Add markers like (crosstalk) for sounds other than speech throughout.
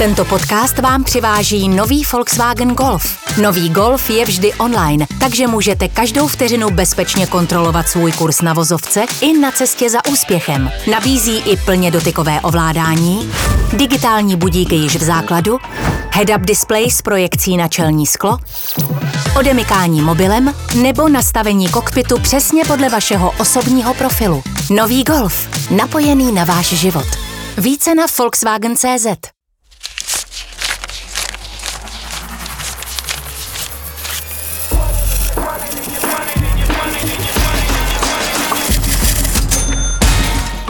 Tento podcast vám přiváží nový Volkswagen Golf. Nový Golf je vždy online, takže můžete každou vteřinu bezpečně kontrolovat svůj kurz na vozovce i na cestě za úspěchem. Nabízí i plně dotykové ovládání, digitální budíky již v základu, head-up display s projekcí na čelní sklo, odemykání mobilem nebo nastavení kokpitu přesně podle vašeho osobního profilu. Nový Golf, napojený na váš život. Více na Volkswagen.cz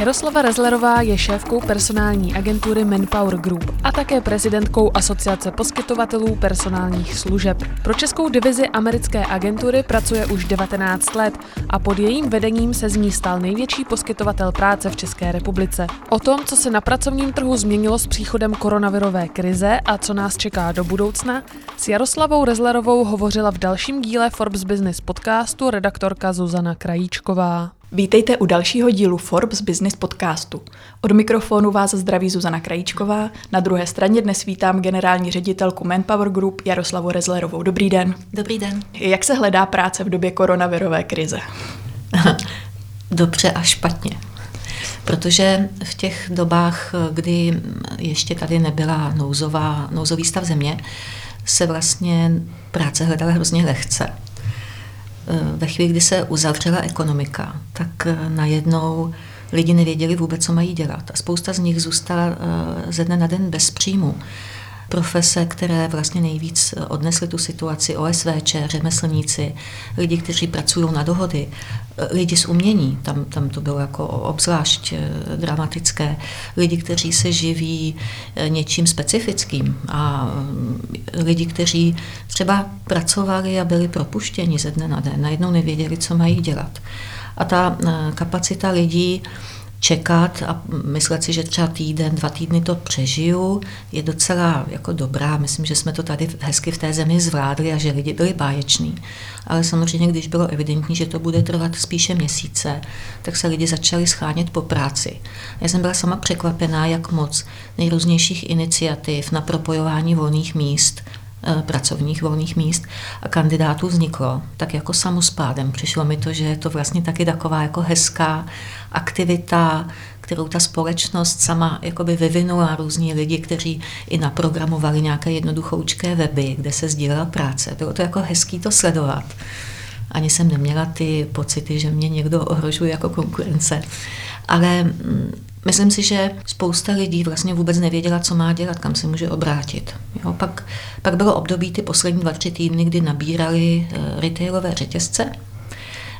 Jaroslava Rezlerová je šéfkou personální agentury Manpower Group a také prezidentkou Asociace poskytovatelů personálních služeb. Pro českou divizi americké agentury pracuje už 19 let a pod jejím vedením se z ní stal největší poskytovatel práce v České republice. O tom, co se na pracovním trhu změnilo s příchodem koronavirové krize a co nás čeká do budoucna, s Jaroslavou Rezlerovou hovořila v dalším díle Forbes Business podcastu redaktorka Zuzana Krajíčková. Vítejte u dalšího dílu Forbes Business podcastu. Od mikrofonu vás zdraví Zuzana Krajíčková. Na druhé straně dnes vítám generální ředitelku Manpower Group Jaroslavu Rezlerovou. Dobrý den. Dobrý den. Jak se hledá práce v době koronavirové krize? (laughs) Dobře a špatně. Protože v těch dobách, kdy ještě tady nebyla nouzová, nouzový stav země, se vlastně práce hledala hrozně lehce ve chvíli, kdy se uzavřela ekonomika, tak eh, najednou lidi nevěděli vůbec, co mají dělat. A spousta z nich zůstala eh, ze dne na den bez příjmu profese, které vlastně nejvíc odnesly tu situaci, OSVČ, řemeslníci, lidi, kteří pracují na dohody, lidi z umění, tam, tam to bylo jako obzvlášť eh, dramatické, lidi, kteří se živí eh, něčím specifickým a eh, lidi, kteří třeba pracovali a byli propuštěni ze dne na den, najednou nevěděli, co mají dělat. A ta kapacita lidí, čekat a myslet si, že třeba týden, dva týdny to přežiju, je docela jako dobrá. Myslím, že jsme to tady hezky v té zemi zvládli a že lidi byli báječní. Ale samozřejmě, když bylo evidentní, že to bude trvat spíše měsíce, tak se lidi začali schánět po práci. Já jsem byla sama překvapená, jak moc nejrůznějších iniciativ na propojování volných míst pracovních volných míst a kandidátů vzniklo, tak jako samospádem. Přišlo mi to, že je to vlastně taky taková jako hezká aktivita, kterou ta společnost sama jakoby vyvinula různí lidi, kteří i naprogramovali nějaké jednoduchoučké weby, kde se sdílela práce. Bylo to jako hezký to sledovat. Ani jsem neměla ty pocity, že mě někdo ohrožuje jako konkurence. Ale mm, Myslím si, že spousta lidí vlastně vůbec nevěděla, co má dělat, kam se může obrátit. Jo, pak, pak bylo období ty poslední dva, tři týdny, kdy nabírali uh, retailové řetězce,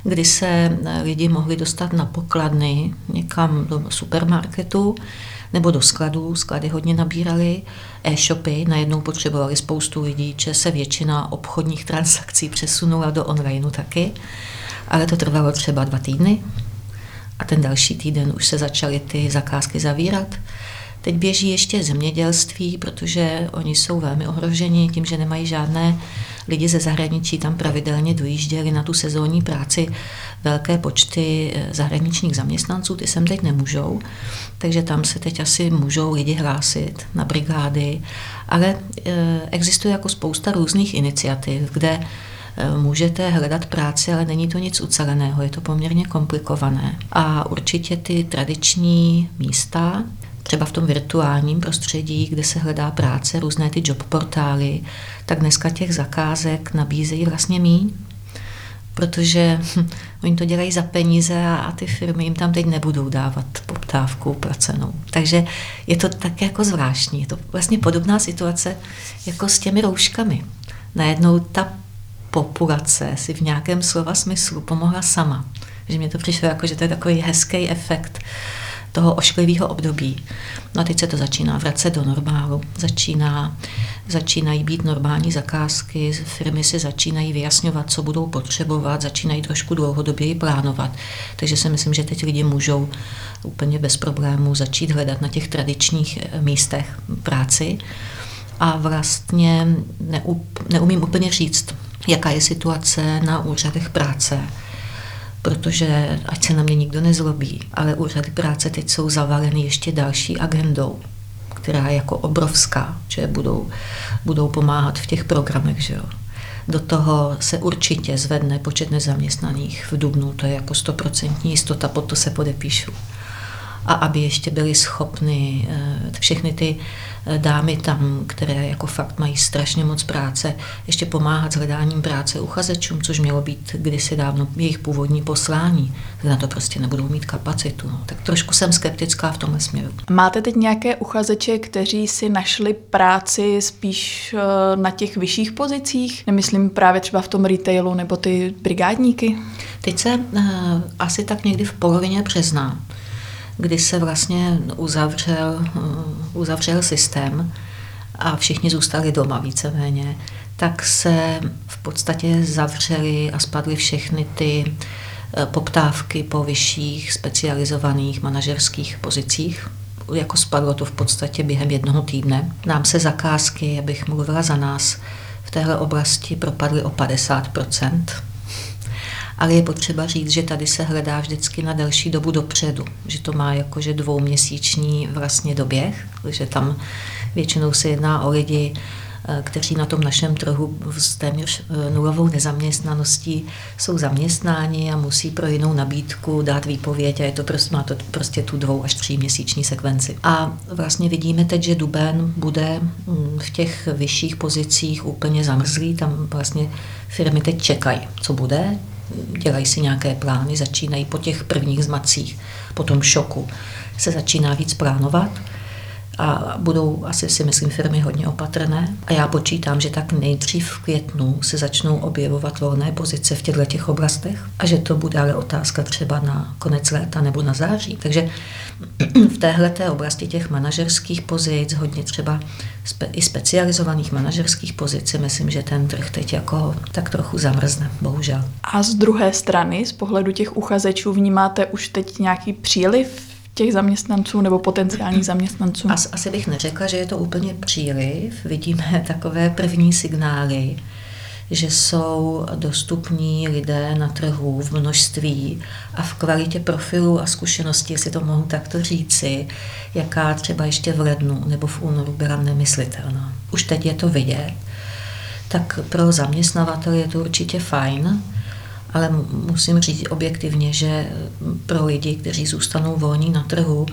kdy se eh, lidi mohli dostat na pokladny někam do supermarketu nebo do skladů. Sklady hodně nabírali, e-shopy najednou potřebovali spoustu lidí, že se většina obchodních transakcí přesunula do onlineu taky, ale to trvalo třeba dva týdny a ten další týden už se začaly ty zakázky zavírat. Teď běží ještě zemědělství, protože oni jsou velmi ohroženi tím, že nemají žádné lidi ze zahraničí, tam pravidelně dojížděli na tu sezónní práci. Velké počty eh, zahraničních zaměstnanců, ty sem teď nemůžou, takže tam se teď asi můžou lidi hlásit na brigády, ale eh, existuje jako spousta různých iniciativ, kde můžete hledat práci, ale není to nic uceleného, je to poměrně komplikované. A určitě ty tradiční místa, třeba v tom virtuálním prostředí, kde se hledá práce, různé ty job portály, tak dneska těch zakázek nabízejí vlastně míň, protože hm, oni to dělají za peníze a, a ty firmy jim tam teď nebudou dávat poptávku placenou. Takže je to tak jako zvláštní. Je to vlastně podobná situace jako s těmi rouškami. Najednou ta populace si v nějakém slova smyslu pomohla sama. Že mě to přišlo jako, že to je takový hezký efekt toho ošklivého období. No a teď se to začíná vracet do normálu. Začíná, začínají být normální zakázky, firmy si začínají vyjasňovat, co budou potřebovat, začínají trošku dlouhodoběji plánovat. Takže si myslím, že teď lidi můžou úplně bez problémů začít hledat na těch tradičních eh, místech práci. A vlastně neumím úplně říct, jaká je situace na úřadech práce, protože ať se na mě nikdo nezlobí, ale úřady práce teď jsou zavaleny ještě další agendou, která je jako obrovská, že budou, budou pomáhat v těch programech, že jo. Do toho se určitě zvedne počet nezaměstnaných v Dubnu, to je jako stoprocentní jistota, pod to se podepíšu a aby ještě byli schopni eh, všechny ty eh, dámy tam, které jako fakt mají strašně moc práce, ještě pomáhat s hledáním práce uchazečům, což mělo být kdysi dávno jejich původní poslání, tak na to prostě nebudou mít kapacitu. No. Tak trošku jsem skeptická v tomhle směru. Máte teď nějaké uchazeče, kteří si našli práci spíš eh, na těch vyšších pozicích? Nemyslím právě třeba v tom retailu nebo ty brigádníky? Teď se uh, asi tak někdy v polovině března kdy se vlastně uzavřel, uzavřel systém a všichni zůstali doma víceméně, tak se v podstatě zavřely a spadly všechny ty eh, poptávky po vyšších specializovaných manažerských pozicích. Jako spadlo to v podstatě během jednoho týdne. Nám se zakázky, abych mluvila za nás, v téhle oblasti propadly o 50 ale je potřeba říct, že tady se hledá vždycky na delší dobu dopředu, že to má jakože dvouměsíční vlastně doběh, že tam většinou se jedná o lidi, eh, kteří na tom našem trhu s téměř eh, nulovou nezaměstnaností jsou zaměstnáni a musí pro jinou nabídku dát výpověď a je to prostě, má to prostě tu dvou až tří měsíční sekvenci. A vlastně vidíme teď, že duben bude mm, v těch vyšších pozicích úplně zamrzlý, tam vlastně firmy teď čekají, co bude, dělají si nějaké plány, začínají po těch prvních zmacích, po tom šoku se začíná víc plánovat a budou asi si myslím firmy hodně opatrné. A já počítám, že tak nejdřív v květnu se začnou objevovat volné pozice v těchto těch oblastech a že to bude ale otázka třeba na konec léta nebo na září. Takže v téhle oblasti těch manažerských pozic, hodně třeba spe, i specializovaných manažerských pozic, myslím, že ten trh teď jako tak trochu zamrzne, bohužel. A z druhé strany, z pohledu těch uchazečů, vnímáte už teď nějaký příliv těch zaměstnanců nebo potenciálních zaměstnanců? As, asi bych neřekla, že je to úplně příliv. Vidíme (laughs) takové první signály, že jsou dostupní lidé na trhu v množství a v kvalitě profilu a zkušenosti, jestli to mohu takto říci, jaká třeba ještě v lednu nebo v únoru byla nemyslitelná. Už teď je to vidět. Tak pro zaměstnavatele je to určitě fajn, ale musím říct objektivně, že pro lidi, kteří zůstanou volní na trhu,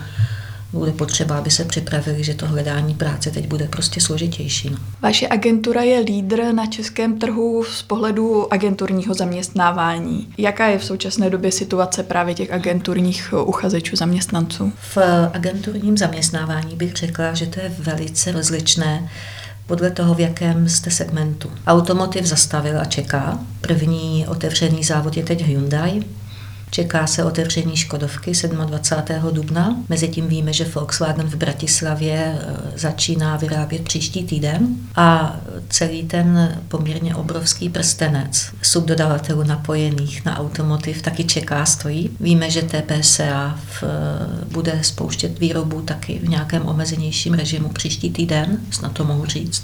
bude potřeba, aby se připravili, že to hledání práce teď bude prostě složitější. No. Vaše agentura je lídr na českém trhu z pohledu agenturního zaměstnávání. Jaká je v současné době situace právě těch agenturních uchazečů zaměstnanců? V agenturním zaměstnávání bych řekla, že to je velice rozličné podle toho, v jakém jste segmentu. Automotiv zastavil a čeká. První otevřený závod je teď Hyundai. Čeká se otevření Škodovky 27. dubna. Mezitím víme, že Volkswagen v Bratislavě e, začíná vyrábět příští týden a celý ten poměrně obrovský prstenec subdodavatelů napojených na automotiv taky čeká, stojí. Víme, že TPSA v, e, bude spouštět výrobu taky v nějakém omezenějším režimu příští týden, snad to mohu říct.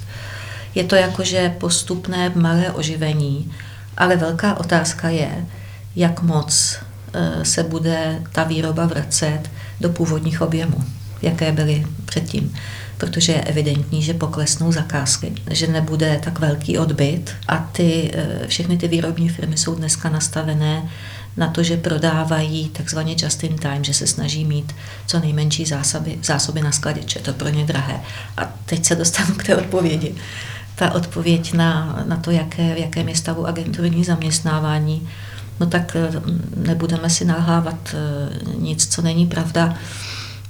Je to jakože postupné malé oživení, ale velká otázka je, jak moc se bude ta výroba vracet do původních objemů, jaké byly předtím. Protože je evidentní, že poklesnou zakázky, že nebude tak velký odbyt a ty, eh, všechny ty výrobní firmy jsou dneska nastavené na to, že prodávají takzvaně just in time, že se snaží mít co nejmenší zásoby, zásoby na skladě, je to pro ně drahé. A teď se dostanu k té odpovědi. Ta odpověď na, na to, jaké, v jakém je stavu agenturní zaměstnávání, no tak eh, nebudeme si nalhávat eh, nic, co není pravda.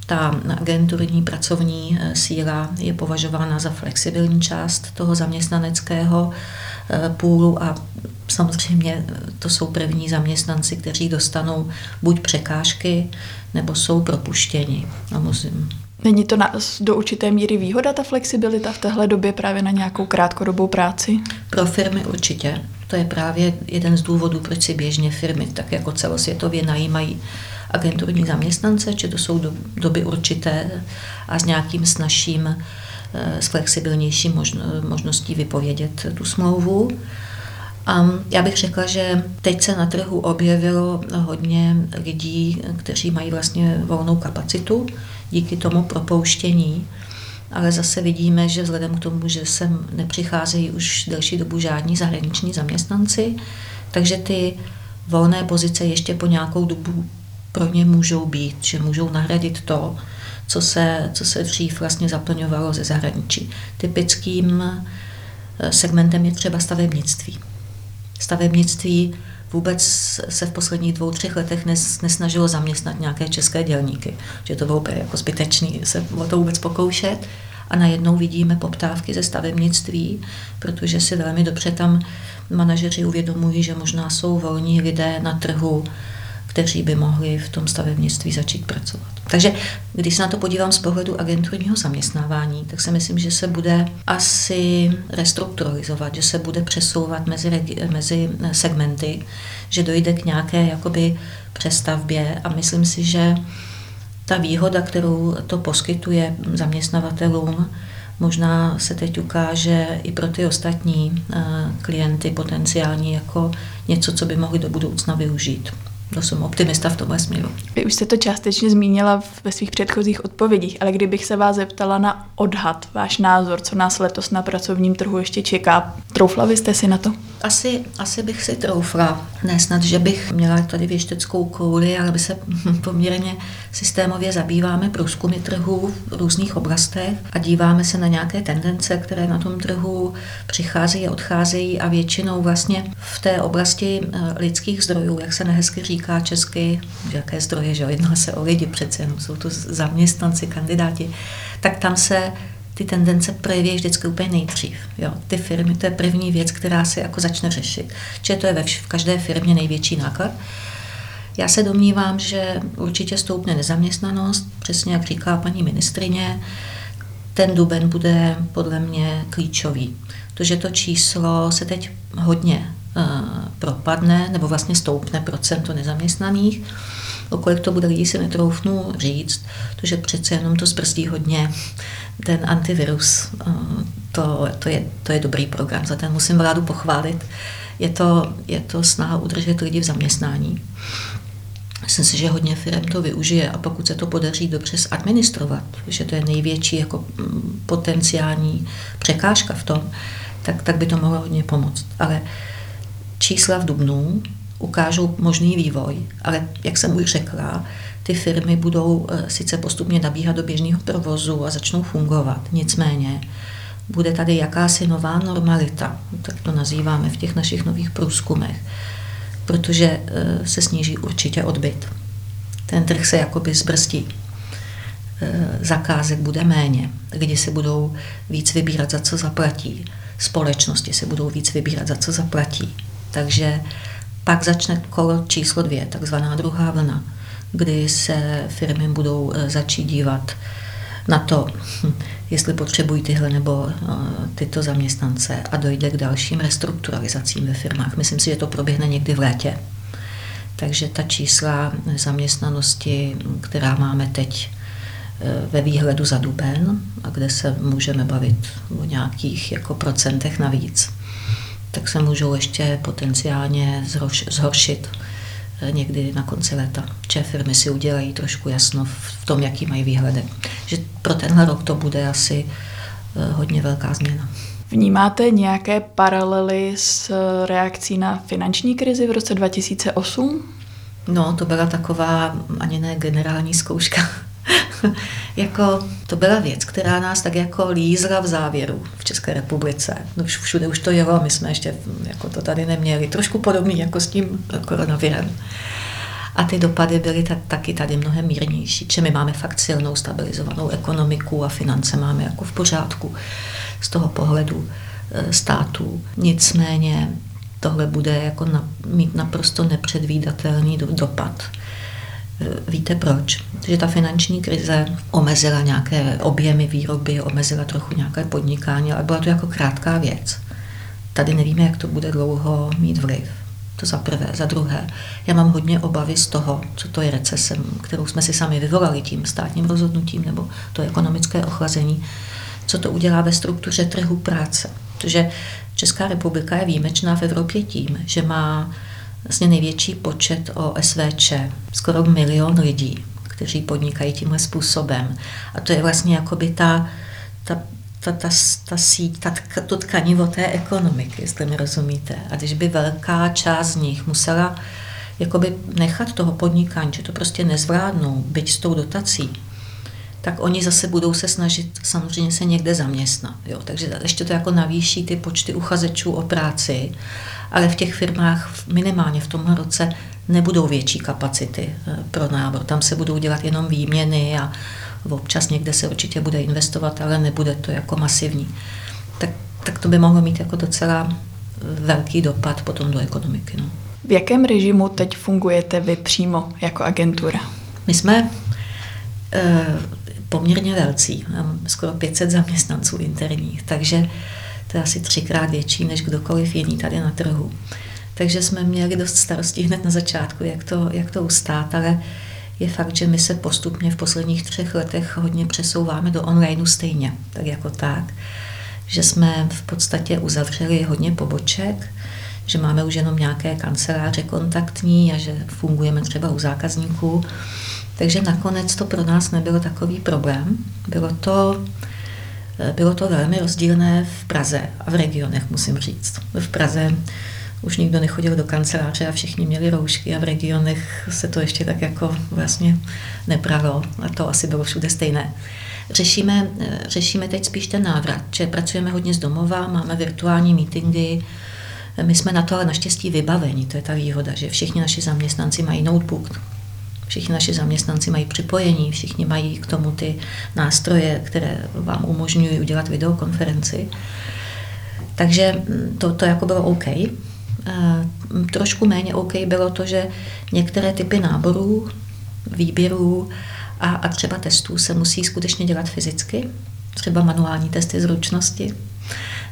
Ta agenturní pracovní eh, síla je považována za flexibilní část toho zaměstnaneckého půlu a samozřejmě to jsou první zaměstnanci, kteří dostanou buď překážky, nebo jsou propuštěni. A musím, Není to na, do určité míry výhoda, ta flexibilita v téhle době právě na nějakou krátkodobou práci? Pro firmy určitě. To je právě jeden z důvodů, proč si běžně firmy tak jako celosvětově najímají agenturní zaměstnance, či to jsou do, doby určité a s nějakým snažším, eh, s flexibilnější možností vypovědět tu smlouvu. A já bych řekla, že teď se na trhu objevilo hodně lidí, kteří mají vlastně volnou kapacitu díky tomu propouštění ale zase vidíme, že vzhledem k tomu, že sem nepřicházejí už delší dobu žádní zahraniční zaměstnanci, takže ty volné pozice ještě po nějakou dobu pro ně můžou být, že můžou nahradit to, co se, co se dřív vlastně zaplňovalo ze zahraničí. Typickým eh, segmentem je třeba stavebnictví. Stavebnictví vůbec se v posledních dvou, třech letech nes, nesnažilo zaměstnat nějaké české dělníky, že to bylo úplně jako zbytečný se o to vůbec pokoušet. A najednou vidíme poptávky ze stavebnictví, protože si velmi dobře tam manažeři uvědomují, že možná jsou volní lidé na trhu, kteří by mohli v tom stavebnictví začít pracovat. Takže když se na to podívám z pohledu agenturního zaměstnávání, tak si myslím, že se bude asi restrukturalizovat, že se bude přesouvat mezi, mezi segmenty, že dojde k nějaké jakoby přestavbě a myslím si, že ta výhoda, kterou to poskytuje zaměstnavatelům, možná se teď ukáže i pro ty ostatní eh, klienty potenciální jako něco, co by mohli do budoucna využít to jsem optimista v tomhle směru. Vy už jste to částečně zmínila ve svých předchozích odpovědích, ale kdybych se vás zeptala na odhad, váš názor, co nás letos na pracovním trhu ještě čeká, troufla byste si na to? Asi, asi bych si troufla. Ne snad, že bych měla tady věšteckou kouli, ale by se (laughs) poměrně systémově zabýváme průzkumy trhu v různých oblastech a díváme se na nějaké tendence, které na tom trhu přicházejí a odcházejí a většinou vlastně v té oblasti eh, lidských zdrojů, jak se nehezky říká česky, jaké zdroje, že jedná se o lidi přece, jenom jsou to zaměstnanci, kandidáti, tak tam se ty tendence projeví vždycky úplně nejdřív. Jo. Ty firmy, to je první věc, která se jako začne řešit. Čili to je ve vš- v každé firmě největší náklad. Já se domnívám, že určitě stoupne nezaměstnanost, přesně jak říká paní ministrině, ten duben bude podle mě klíčový. Protože to číslo se teď hodně propadne, nebo vlastně stoupne procento nezaměstnaných. O kolik to bude lidí si netroufnu říct, protože přece jenom to zbrzdí hodně ten antivirus. Uh, to, to, je, to je dobrý program, za ten musím vládu pochválit. Je to, je to snaha udržet lidi v zaměstnání. Myslím si, že hodně firm to využije a pokud se to podaří dobře zadministrovat, že to je největší jako mm, potenciální překážka v tom, tak, tak by to mohlo hodně pomoct. Ale čísla v Dubnu ukážou možný vývoj, ale jak jsem už řekla, ty firmy budou eh, sice postupně nabíhat do běžného provozu a začnou fungovat, nicméně bude tady jakási nová normalita, tak to nazýváme v těch našich nových průzkumech, protože eh, se sníží určitě odbyt. Ten trh se jakoby zbrzdí. Eh, zakázek bude méně, lidi se budou víc vybírat, za co zaplatí. Společnosti se budou víc vybírat, za co zaplatí. Takže pak začne kolo číslo dvě, takzvaná druhá vlna, kdy se firmy budou eh, začít dívat na to, hm, jestli potřebují tyhle nebo eh, tyto zaměstnance a dojde k dalším restrukturalizacím ve firmách. Myslím si, že to proběhne někdy v létě. Takže ta čísla zaměstnanosti, která máme teď eh, ve výhledu za duben, a kde se můžeme bavit o nějakých jako procentech navíc, tak se můžou ještě potenciálně zhoršit eh, někdy na konci léta. Če firmy si udělají trošku jasno v tom, jaký mají výhledy. Že pro tenhle rok to bude asi eh, hodně velká změna. Vnímáte nějaké paralely s eh, reakcí na finanční krizi v roce 2008? No, to byla taková ani ne generální zkouška (laughs) jako to byla věc, která nás tak jako lízla v závěru v České republice. No všude už to jelo, my jsme ještě jako to tady neměli. Trošku podobný jako s tím koronavirem. A ty dopady byly tak, taky tady mnohem mírnější, že my máme fakt silnou stabilizovanou ekonomiku a finance máme jako v pořádku z toho pohledu e, států. Nicméně tohle bude jako na, mít naprosto nepředvídatelný dopad Víte proč? Že ta finanční krize omezila nějaké objemy výroby, omezila trochu nějaké podnikání, ale byla to jako krátká věc. Tady nevíme, jak to bude dlouho mít vliv. To za prvé. Za druhé, já mám hodně obavy z toho, co to je recese, kterou jsme si sami vyvolali tím státním rozhodnutím nebo to ekonomické ochlazení, co to udělá ve struktuře trhu práce. Protože Česká republika je výjimečná v Evropě tím, že má vlastně největší počet OSVČ, skoro milion lidí, kteří podnikají tímhle způsobem. A to je vlastně jakoby ta, ta, ta, ta, ta síť, ta, to tkanivo té ekonomiky, jestli mi rozumíte. A když by velká část z nich musela jakoby nechat toho podnikání, že to prostě nezvládnou, byť s tou dotací, tak oni zase budou se snažit samozřejmě se někde zaměstnat. Jo? Takže ještě to jako navýší ty počty uchazečů o práci, ale v těch firmách minimálně v tomhle roce nebudou větší kapacity eh, pro nábor. Tam se budou dělat jenom výměny a občas někde se určitě bude investovat, ale nebude to jako masivní. Tak, tak to by mohlo mít jako docela velký dopad potom do ekonomiky. No. V jakém režimu teď fungujete vy přímo jako agentura? My jsme e, poměrně velcí, mám skoro 500 zaměstnanců interních, takže to je asi třikrát větší než kdokoliv jiný tady na trhu. Takže jsme měli dost starostí hned na začátku, jak to, jak to ustát, ale je fakt, že my se postupně v posledních třech letech hodně přesouváme do onlineu stejně, tak jako tak, že jsme v podstatě uzavřeli hodně poboček, že máme už jenom nějaké kanceláře kontaktní a že fungujeme třeba u zákazníků. Takže nakonec to pro nás nebylo takový problém. Bylo to, bylo to velmi rozdílné v Praze a v regionech, musím říct. V Praze už nikdo nechodil do kanceláře a všichni měli roušky a v regionech se to ještě tak jako vlastně nepralo a to asi bylo všude stejné. Řešíme, řešíme teď spíš ten návrat, že pracujeme hodně z domova, máme virtuální meetingy, my jsme na to ale naštěstí vybaveni, to je ta výhoda, že všichni naši zaměstnanci mají notebook, všichni naši zaměstnanci mají připojení, všichni mají k tomu ty nástroje, které vám umožňují udělat videokonferenci. Takže to, to jako bylo OK. Eh, trošku méně OK bylo to, že některé typy náborů, výběrů a, a třeba testů se musí skutečně dělat fyzicky, třeba manuální testy zručnosti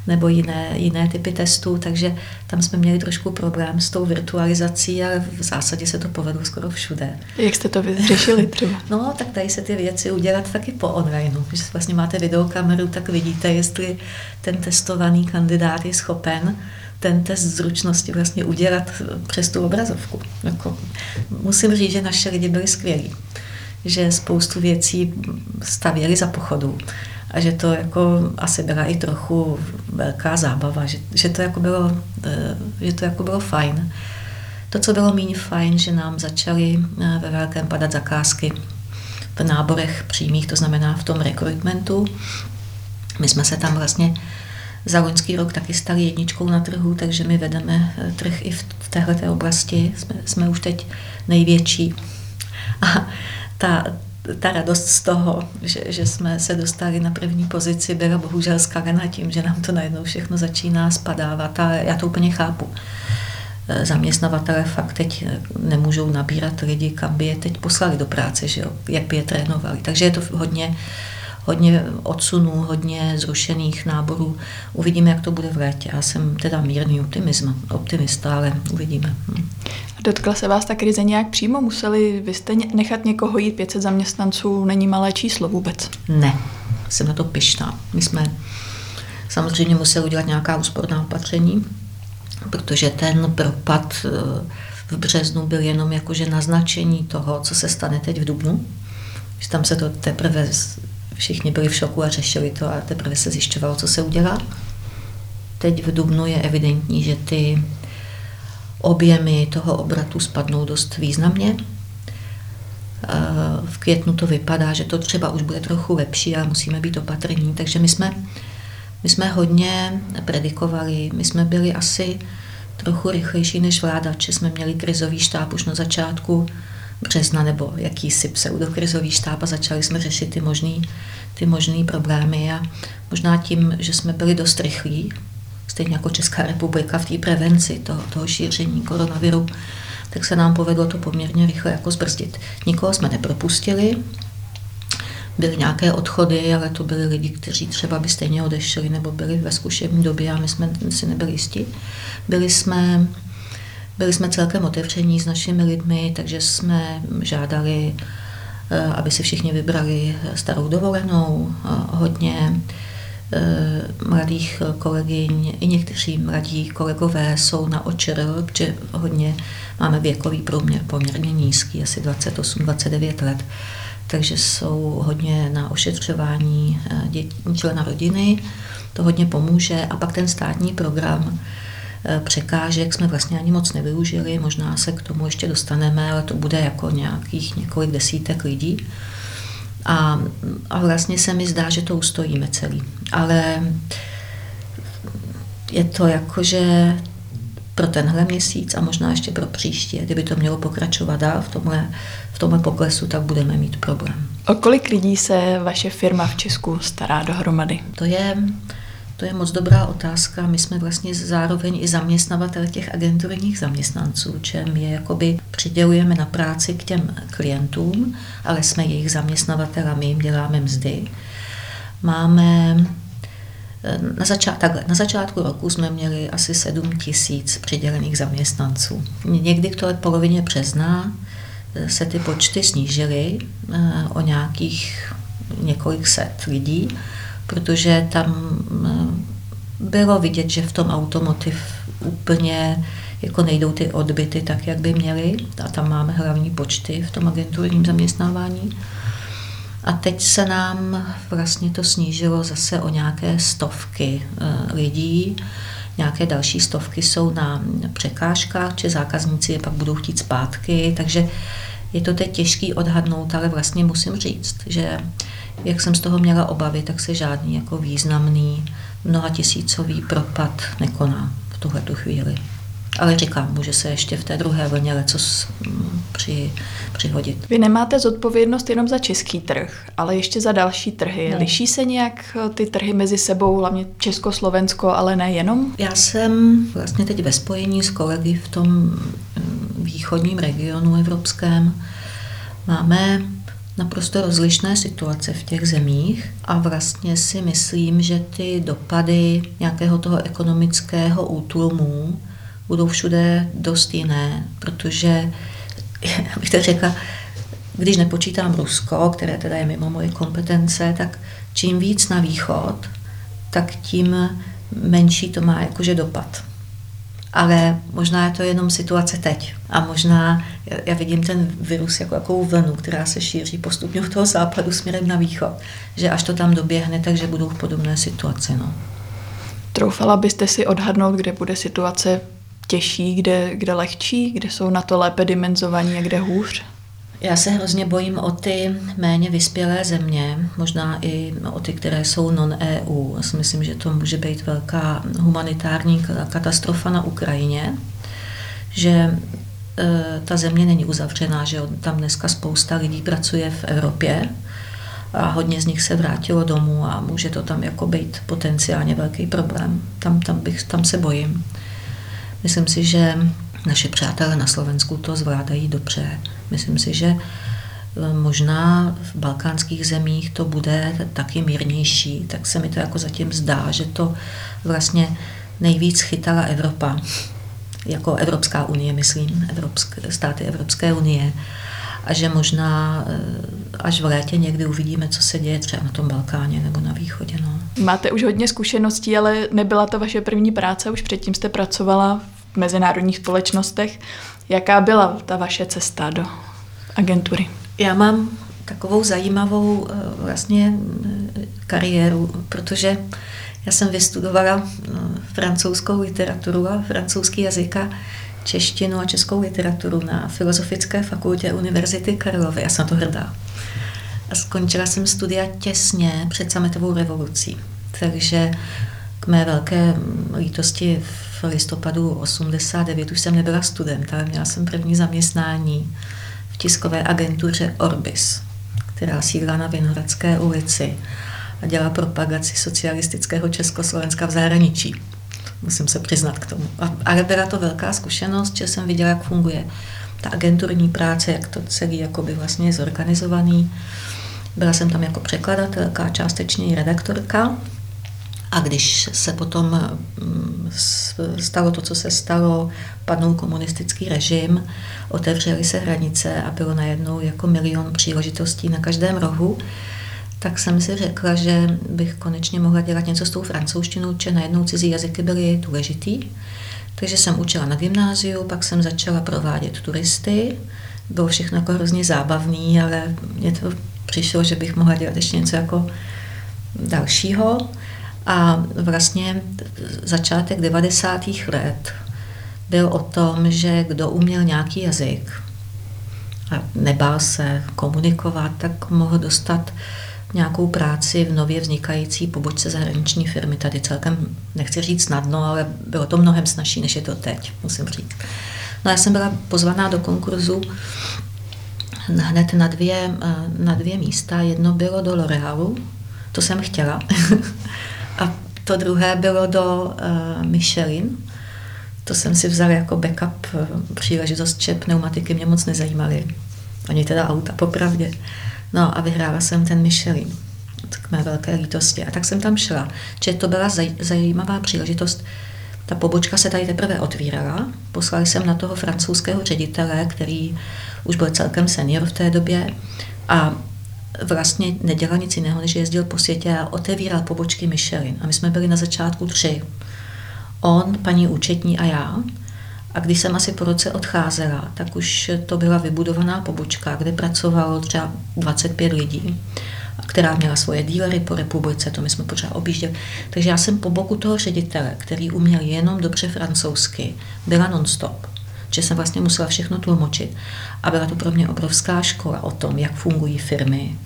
nebo jiné, jiné typy testů, takže tam jsme měli trošku problém s tou virtualizací, ale v zásadě se to povedlo skoro všude. Jak jste to vyřešili třeba? (laughs) No, tak tady se ty věci udělat taky po onlineu. Když vlastně máte videokameru, tak vidíte, jestli ten testovaný kandidát je schopen ten test zručnosti vlastně udělat přes tu obrazovku. Jako, musím říct, že naše lidi byli skvělí, že spoustu věcí stavěli za pochodu a že to jako asi byla i trochu velká zábava, že, že to jako bylo, eh, že to jako bylo fajn. To, co bylo méně fajn, že nám začaly eh, ve velkém padat zakázky v náborech přímých, to znamená v tom rekrutmentu. My jsme se tam vlastně za loňský rok taky stali jedničkou na trhu, takže my vedeme eh, trh i v této oblasti. Jsme, jsme už teď největší. A ta, ta radost z toho, že, že jsme se dostali na první pozici, byla bohužel skalena tím, že nám to najednou všechno začíná spadávat a já to úplně chápu. Eh, zaměstnavatele fakt teď eh, nemůžou nabírat lidi, kam by je teď poslali do práce, že jo? jak by je trénovali. Takže je to hodně hodně odsunů, hodně zrušených náborů. Uvidíme, jak to bude v létě. Já jsem teda mírný optimism, optimista, ale uvidíme. Hm. Dotkla se vás ta krize nějak přímo? Museli vy jste nechat někoho jít? 500 zaměstnanců není malé číslo vůbec. Ne, jsem na to pyšná. My jsme samozřejmě museli udělat nějaká úsporná opatření, protože ten propad eh, v březnu byl jenom jakože naznačení toho, co se stane teď v Dubnu. Že tam se to teprve všichni byli v šoku a řešili to a teprve se zjišťovalo, co se udělá. Teď v Dubnu je evidentní, že ty objemy toho obratu spadnou dost významně. V květnu to vypadá, že to třeba už bude trochu lepší a musíme být opatrní. Takže my jsme, my jsme hodně predikovali, my jsme byli asi trochu rychlejší než vláda, že jsme měli krizový štáb už na začátku března nebo jakýsi pseudokrizový štáb a začali jsme řešit ty možný, ty možný problémy a možná tím, že jsme byli dost rychlí, stejně jako Česká republika v té prevenci toho, toho šíření koronaviru, tak se nám povedlo to poměrně rychle jako zbrzdit. Nikoho jsme nepropustili, byly nějaké odchody, ale to byli lidi, kteří třeba by stejně odešli nebo byli ve zkušební době a my jsme si nebyli jistí. Byli jsme byli jsme celkem otevření s našimi lidmi, takže jsme žádali, eh, aby si všichni vybrali starou dovolenou, hodně eh, mladých kolegyň, i někteří mladí kolegové jsou na očer, protože hodně máme věkový průměr poměrně nízký, asi 28-29 let. takže jsou hodně na ošetřování eh, dětí, člena rodiny, to hodně pomůže. A pak ten státní program eh, překážek jsme vlastně ani moc nevyužili, možná se k tomu ještě dostaneme, ale to bude jako nějakých několik desítek lidí. A, a vlastně se mi zdá, že to ustojíme celý. Ale je to jako, že pro tenhle měsíc a možná ještě pro příští, kdyby to mělo pokračovat dál v tomhle, v tomhle poklesu, tak budeme mít problém. O kolik lidí se vaše firma v Česku stará dohromady? To je, to je moc dobrá otázka. My jsme vlastně zároveň i zaměstnavatel těch agenturních zaměstnanců, čem je jakoby přidělujeme na práci k těm klientům, ale jsme jejich zaměstnavatel a my jim děláme mzdy. Máme na, začát, takhle, na začátku roku jsme měli asi 7 tisíc přidělených zaměstnanců. Někdy k té polovině března eh, se ty počty snížily eh, o nějakých několik set lidí, protože tam eh, bylo vidět, že v tom automotiv úplně jako nejdou ty odbyty tak, jak by měly. A tam máme hlavní počty v tom agenturním zaměstnávání. A teď se nám vlastně to snížilo zase o nějaké stovky eh, lidí. Nějaké další stovky jsou na překážkách, či zákazníci je pak budou chtít zpátky, takže je to teď těžký odhadnout, ale vlastně musím říct, že jak jsem z toho měla obavy, tak se žádný jako významný mnoha tisícový propad nekoná v tuhle chvíli. Ale říkám, může se ještě v té druhé vlně leco mm, při, přihodit. Vy nemáte zodpovědnost jenom za český trh, ale ještě za další trhy. Ne. Liší se nějak eh, ty trhy mezi sebou, hlavně Česko, Slovensko, ale nejenom? Já jsem vlastně teď ve spojení s kolegy v tom mm, východním regionu evropském. Máme naprosto rozlišné situace v těch zemích a vlastně si myslím, že ty dopady nějakého toho ekonomického útlumu budou všude dost jiné, protože, (laughs) abych to řekla, když nepočítám Rusko, které teda je mimo moje kompetence, tak čím víc na východ, tak tím menší to má jakože dopad. Ale možná je to jenom situace teď. A možná já vidím ten virus jako jakou vlnu, která se šíří postupně od toho západu směrem na východ. Že až to tam doběhne, takže budou v podobné situaci. No. Troufala byste si odhadnout, kde bude situace těžší, kde, kde lehčí, kde jsou na to lépe dimenzovaní a kde hůř? Já se hrozně bojím o ty méně vyspělé země, možná i o ty, které jsou non-EU. Já si myslím, že to může být velká humanitární katastrofa na Ukrajině, že e, ta země není uzavřená, že tam dneska spousta lidí pracuje v Evropě a hodně z nich se vrátilo domů a může to tam jako být potenciálně velký problém. Tam, tam, bych, tam se bojím. Myslím si, že naše přátelé na Slovensku to zvládají dobře. Myslím si, že eh, možná v balkánských zemích to bude taky mírnější, tak se mi to jako zatím zdá, že to vlastně nejvíc chytala Evropa, jako Evropská unie, myslím, Evropské, státy Evropské unie, a že možná eh, až v létě někdy uvidíme, co se děje třeba na tom Balkáně nebo na východě. No. Máte už hodně zkušeností, ale nebyla to vaše první práce, už předtím jste pracovala mezinárodních společnostech. Jaká byla ta vaše cesta do agentury? Já mám takovou zajímavou eh, vlastně eh, kariéru, protože já jsem vystudovala francouzskou literaturu a francouzský jazyk a češtinu a českou literaturu na Filozofické fakultě Univerzity Karlovy. Já jsem to hrdá. A skončila jsem studia těsně před sametovou revolucí. Takže k mé velké lítosti v listopadu 89 už jsem nebyla student, ale měla jsem první zaměstnání v tiskové agentuře Orbis, která sídla na Vinohradské ulici a dělá propagaci socialistického Československa v zahraničí musím se přiznat k tomu. Ale byla to velká zkušenost, že jsem viděla, jak funguje ta agenturní práce, jak to celý jakoby vlastně je zorganizovaný. Byla jsem tam jako překladatelka, částečně i redaktorka. A když se potom mm, stalo to, co se stalo, padnul komunistický režim, otevřely se hranice a bylo najednou jako milion příležitostí na každém rohu, tak jsem si řekla, že bych konečně mohla dělat něco s tou francouzštinou, že najednou cizí jazyky byly důležitý. Takže jsem učila na gymnáziu, pak jsem začala provádět turisty. Bylo všechno jako hrozně zábavný, ale mě to přišlo, že bych mohla dělat ještě něco jako dalšího. A vlastně začátek 90. let byl o tom, že kdo uměl nějaký jazyk a nebál se komunikovat, tak mohl dostat nějakou práci v nově vznikající pobočce zahraniční firmy. Tady celkem, nechci říct snadno, ale bylo to mnohem snažší, než je to teď, musím říct. No já jsem byla pozvaná do konkurzu hned na dvě, na dvě místa. Jedno bylo do L'Orealu, to jsem chtěla. (laughs) A to druhé bylo do uh, Michelin. To jsem si vzala jako backup uh, příležitost, že pneumatiky mě moc nezajímaly. Ani teda auta, popravdě. No a vyhrála jsem ten Michelin k mé velké lítosti. A tak jsem tam šla. Že to byla zaj, zajímavá příležitost. Ta pobočka se tady teprve otvírala. Poslali jsem na toho francouzského ředitele, který už byl celkem senior v té době. A vlastně nedělal nic jiného, než jezdil po světě a otevíral pobočky Michelin. A my jsme byli na začátku tři. On, paní účetní a já. A když jsem asi po roce odcházela, tak už to byla vybudovaná pobočka, kde pracovalo třeba 25 lidí, která měla svoje dílery po republice, to my jsme pořád objížděli. Takže já jsem po boku toho ředitele, který uměl jenom dobře francouzsky, byla non-stop že jsem vlastně musela všechno tlumočit. A byla to pro mě obrovská škola o tom, jak fungují firmy,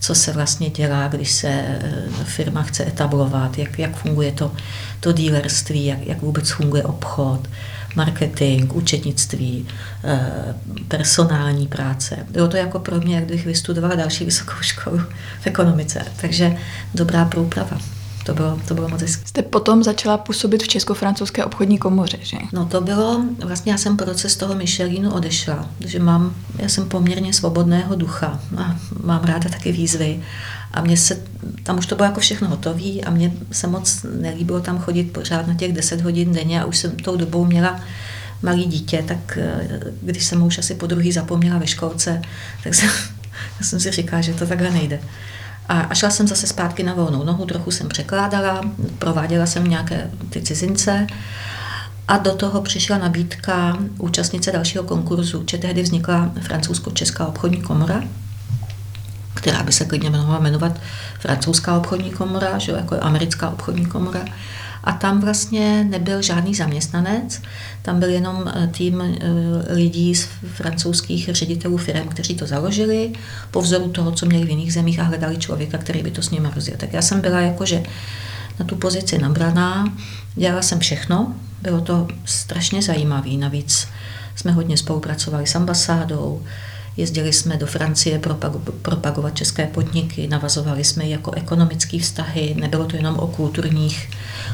co se vlastně dělá, když se eh, firma chce etablovat, jak, jak funguje to, to dílerství, jak, jak vůbec funguje obchod, marketing, účetnictví, eh, personální práce. Bylo to jako pro mě, jak bych vystudovala další vysokou školu v ekonomice. Takže dobrá průprava to bylo, to bylo moc hezké. Jste potom začala působit v Česko-francouzské obchodní komoře, že? No to bylo, vlastně já jsem proces toho Michelinu odešla, že mám, já jsem poměrně svobodného ducha a mám ráda taky výzvy. A mě se, tam už to bylo jako všechno hotové a mě se moc nelíbilo tam chodit pořád na těch 10 hodin denně a už jsem tou dobou měla malý dítě, tak eh, když jsem už asi po druhý zapomněla ve školce, tak jsem, (laughs) já jsem si říkala, že to takhle nejde. A, a šla jsem zase zpátky na volnou nohu, trochu jsem překládala, prováděla jsem nějaké ty cizince a do toho přišla nabídka účastnice dalšího konkurzu, že tehdy vznikla francouzsko-česká obchodní komora, která by se klidně mohla jmenovat francouzská obchodní komora, že jako americká obchodní komora. A tam vlastně nebyl žádný zaměstnanec, tam byl jenom eh, tým eh, lidí z francouzských ředitelů firm, kteří to založili, po vzoru toho, co měli v jiných zemích a hledali člověka, který by to s nimi rozjel. Tak já jsem byla jakože na tu pozici nabraná, dělala jsem všechno, bylo to strašně zajímavé, navíc jsme hodně spolupracovali s ambasádou, Jezdili jsme do Francie propagovat české podniky, navazovali jsme jako ekonomické vztahy, nebylo to jenom o kulturních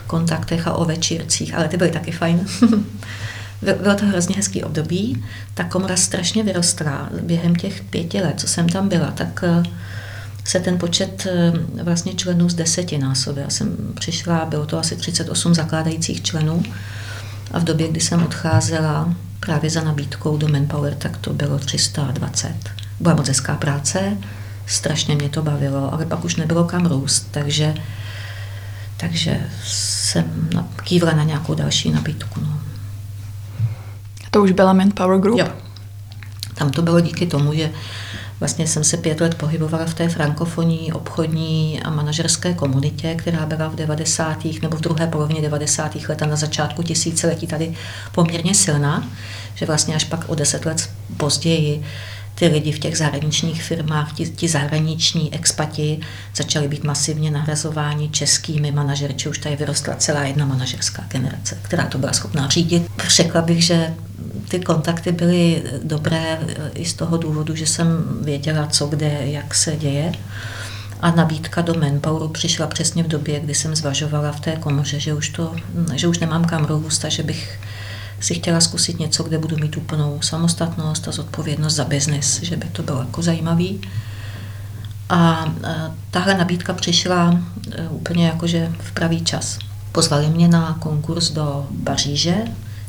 kontaktech a o večírcích, ale ty byly taky fajn. (laughs) Bylo to hrozně hezký období. Ta komora strašně vyrostla. Během těch pěti let, co jsem tam byla, tak eh, se ten počet eh, vlastně členů z deseti násobil. Já jsem přišla, bylo to asi 38 zakládajících členů a v době, kdy jsem odcházela právě za nabídkou do Manpower, tak to bylo 320. Byla moc hezká práce, strašně mě to bavilo, ale pak už nebylo kam růst, takže, takže jsem kývla na nějakou další nabídku. No. To už byla Manpower Group? Jo. Tam to bylo díky tomu, že Vlastně jsem se pět let pohybovala v té frankofonní, obchodní a manažerské komunitě, která byla v 90. nebo v druhé polovině 90. let a na začátku tisíciletí tady poměrně silná, že vlastně až pak o deset let později ty lidi v těch zahraničních firmách, ti, ti zahraniční expati začali být masivně nahrazováni českými manažery, či už tady vyrostla celá jedna manažerská generace, která to byla schopná řídit. Řekla bych, že ty kontakty byly dobré i z toho důvodu, že jsem věděla, co kde, jak se děje. A nabídka do Manpoweru přišla přesně v době, kdy jsem zvažovala v té komoře, že už, to, že už nemám kam růst a že bych si chtěla zkusit něco, kde budu mít úplnou samostatnost a zodpovědnost za biznis, že by to bylo jako zajímavý. A tahle nabídka přišla e, úplně jakože v pravý čas. Pozvali mě na konkurs do Paříže,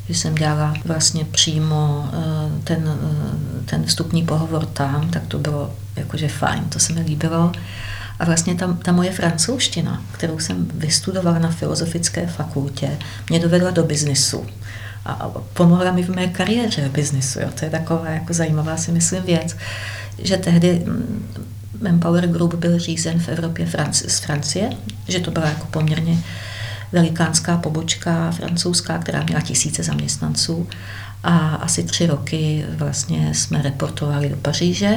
že jsem dělala vlastně přímo e, ten, e, ten vstupní pohovor tam, tak to bylo jakože fajn, to se mi líbilo. A vlastně ta, ta moje francouzština, kterou jsem vystudovala na filozofické fakultě, mě dovedla do biznisu a pomohla mi v mé kariéře v biznisu. Jo. To je taková jako zajímavá si myslím věc, že tehdy mm, Manpower Group byl řízen v Evropě Franci- z Francie, že to byla jako poměrně velikánská pobočka francouzská, která měla tisíce zaměstnanců. A asi tři roky vlastně jsme reportovali do Paříže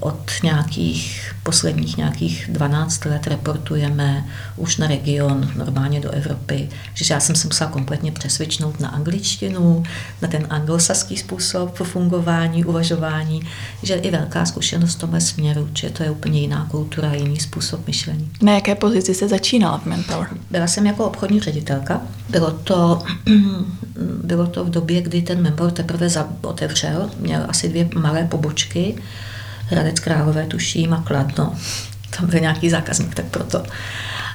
od nějakých posledních nějakých 12 let reportujeme už na region, normálně do Evropy, že já jsem se musela kompletně přesvědčnout na angličtinu, na ten anglosaský způsob fungování, uvažování, že i velká zkušenost v tomhle směru, že to je úplně jiná kultura, jiný způsob myšlení. Na jaké pozici se začínala v Manpower? Byla jsem jako obchodní ředitelka. Bylo to, (clears throat) bylo to v době, kdy ten Manpower teprve otevřel, měl asi dvě malé pobočky Hradec Králové, tuším, a Kladno. Tam byl nějaký zákazník, tak proto.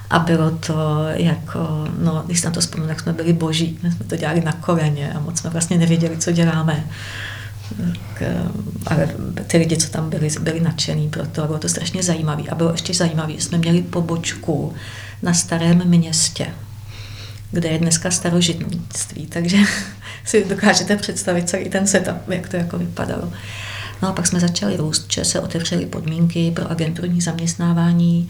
A bylo to jako, no, když na to vzpomínám, tak jsme byli boží. My jsme to dělali na koleně a moc jsme vlastně nevěděli, co děláme. Tak, eh, ale ty lidi, co tam byli, byli nadšený pro to bylo to strašně zajímavé. A bylo ještě zajímavé, že jsme měli pobočku na starém městě, kde je dneska starožitnictví, takže (laughs) si dokážete představit celý ten setup, jak to jako vypadalo. No a pak jsme začali růst, že se otevřely podmínky pro agenturní zaměstnávání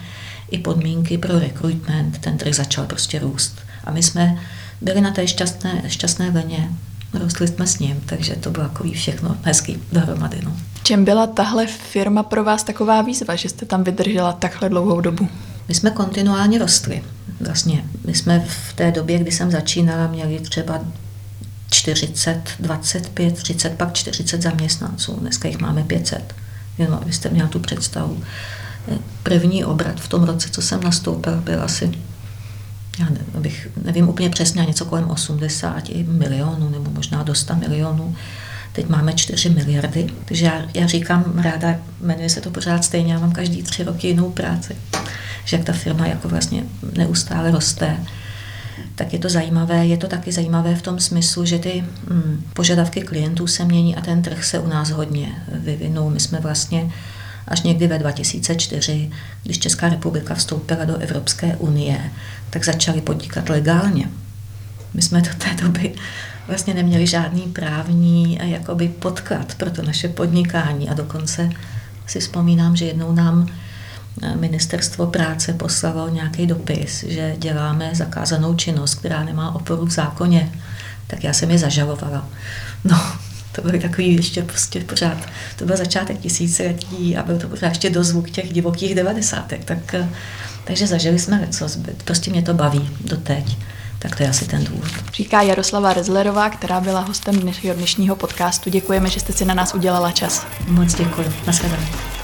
i podmínky pro recruitment. Ten trh začal prostě růst. A my jsme byli na té šťastné, šťastné vlně, rostli jsme s ním, takže to bylo takový všechno hezký dohromady. No. Čem byla tahle firma pro vás taková výzva, že jste tam vydržela takhle dlouhou dobu? My jsme kontinuálně rostli. Vlastně my jsme v té době, kdy jsem začínala, měli třeba 40, 25, 30, pak 40 zaměstnanců. Dneska jich máme 500. Jenom abyste měla tu představu. První obrat v tom roce, co jsem nastoupil, byl asi, já nevím, nevím úplně přesně, něco kolem 80 milionů nebo možná do 100 milionů. Teď máme 4 miliardy, takže já, já říkám ráda, jmenuje se to pořád stejně, já mám každý tři roky jinou práci. Že jak ta firma jako vlastně neustále roste tak je to zajímavé. Je to taky zajímavé v tom smyslu, že ty mm, požadavky klientů se mění a ten trh se u nás hodně vyvinul. My jsme vlastně až někdy ve 2004, když Česká republika vstoupila do Evropské unie, tak začali podnikat legálně. My jsme do té doby vlastně neměli žádný právní jakoby podklad pro to naše podnikání a dokonce si vzpomínám, že jednou nám ministerstvo práce poslalo nějaký dopis, že děláme zakázanou činnost, která nemá oporu v zákoně, tak já jsem je zažalovala. No, to byl takový ještě prostě pořád, to byl začátek tisíciletí a byl to pořád ještě dozvuk těch divokých devadesátek, tak, takže zažili jsme co, prostě mě to baví doteď. Tak to je asi ten důvod. Říká Jaroslava Rezlerová, která byla hostem dnešního, dnešního podcastu. Děkujeme, že jste si na nás udělala čas. Moc děkuji. Naschledanou.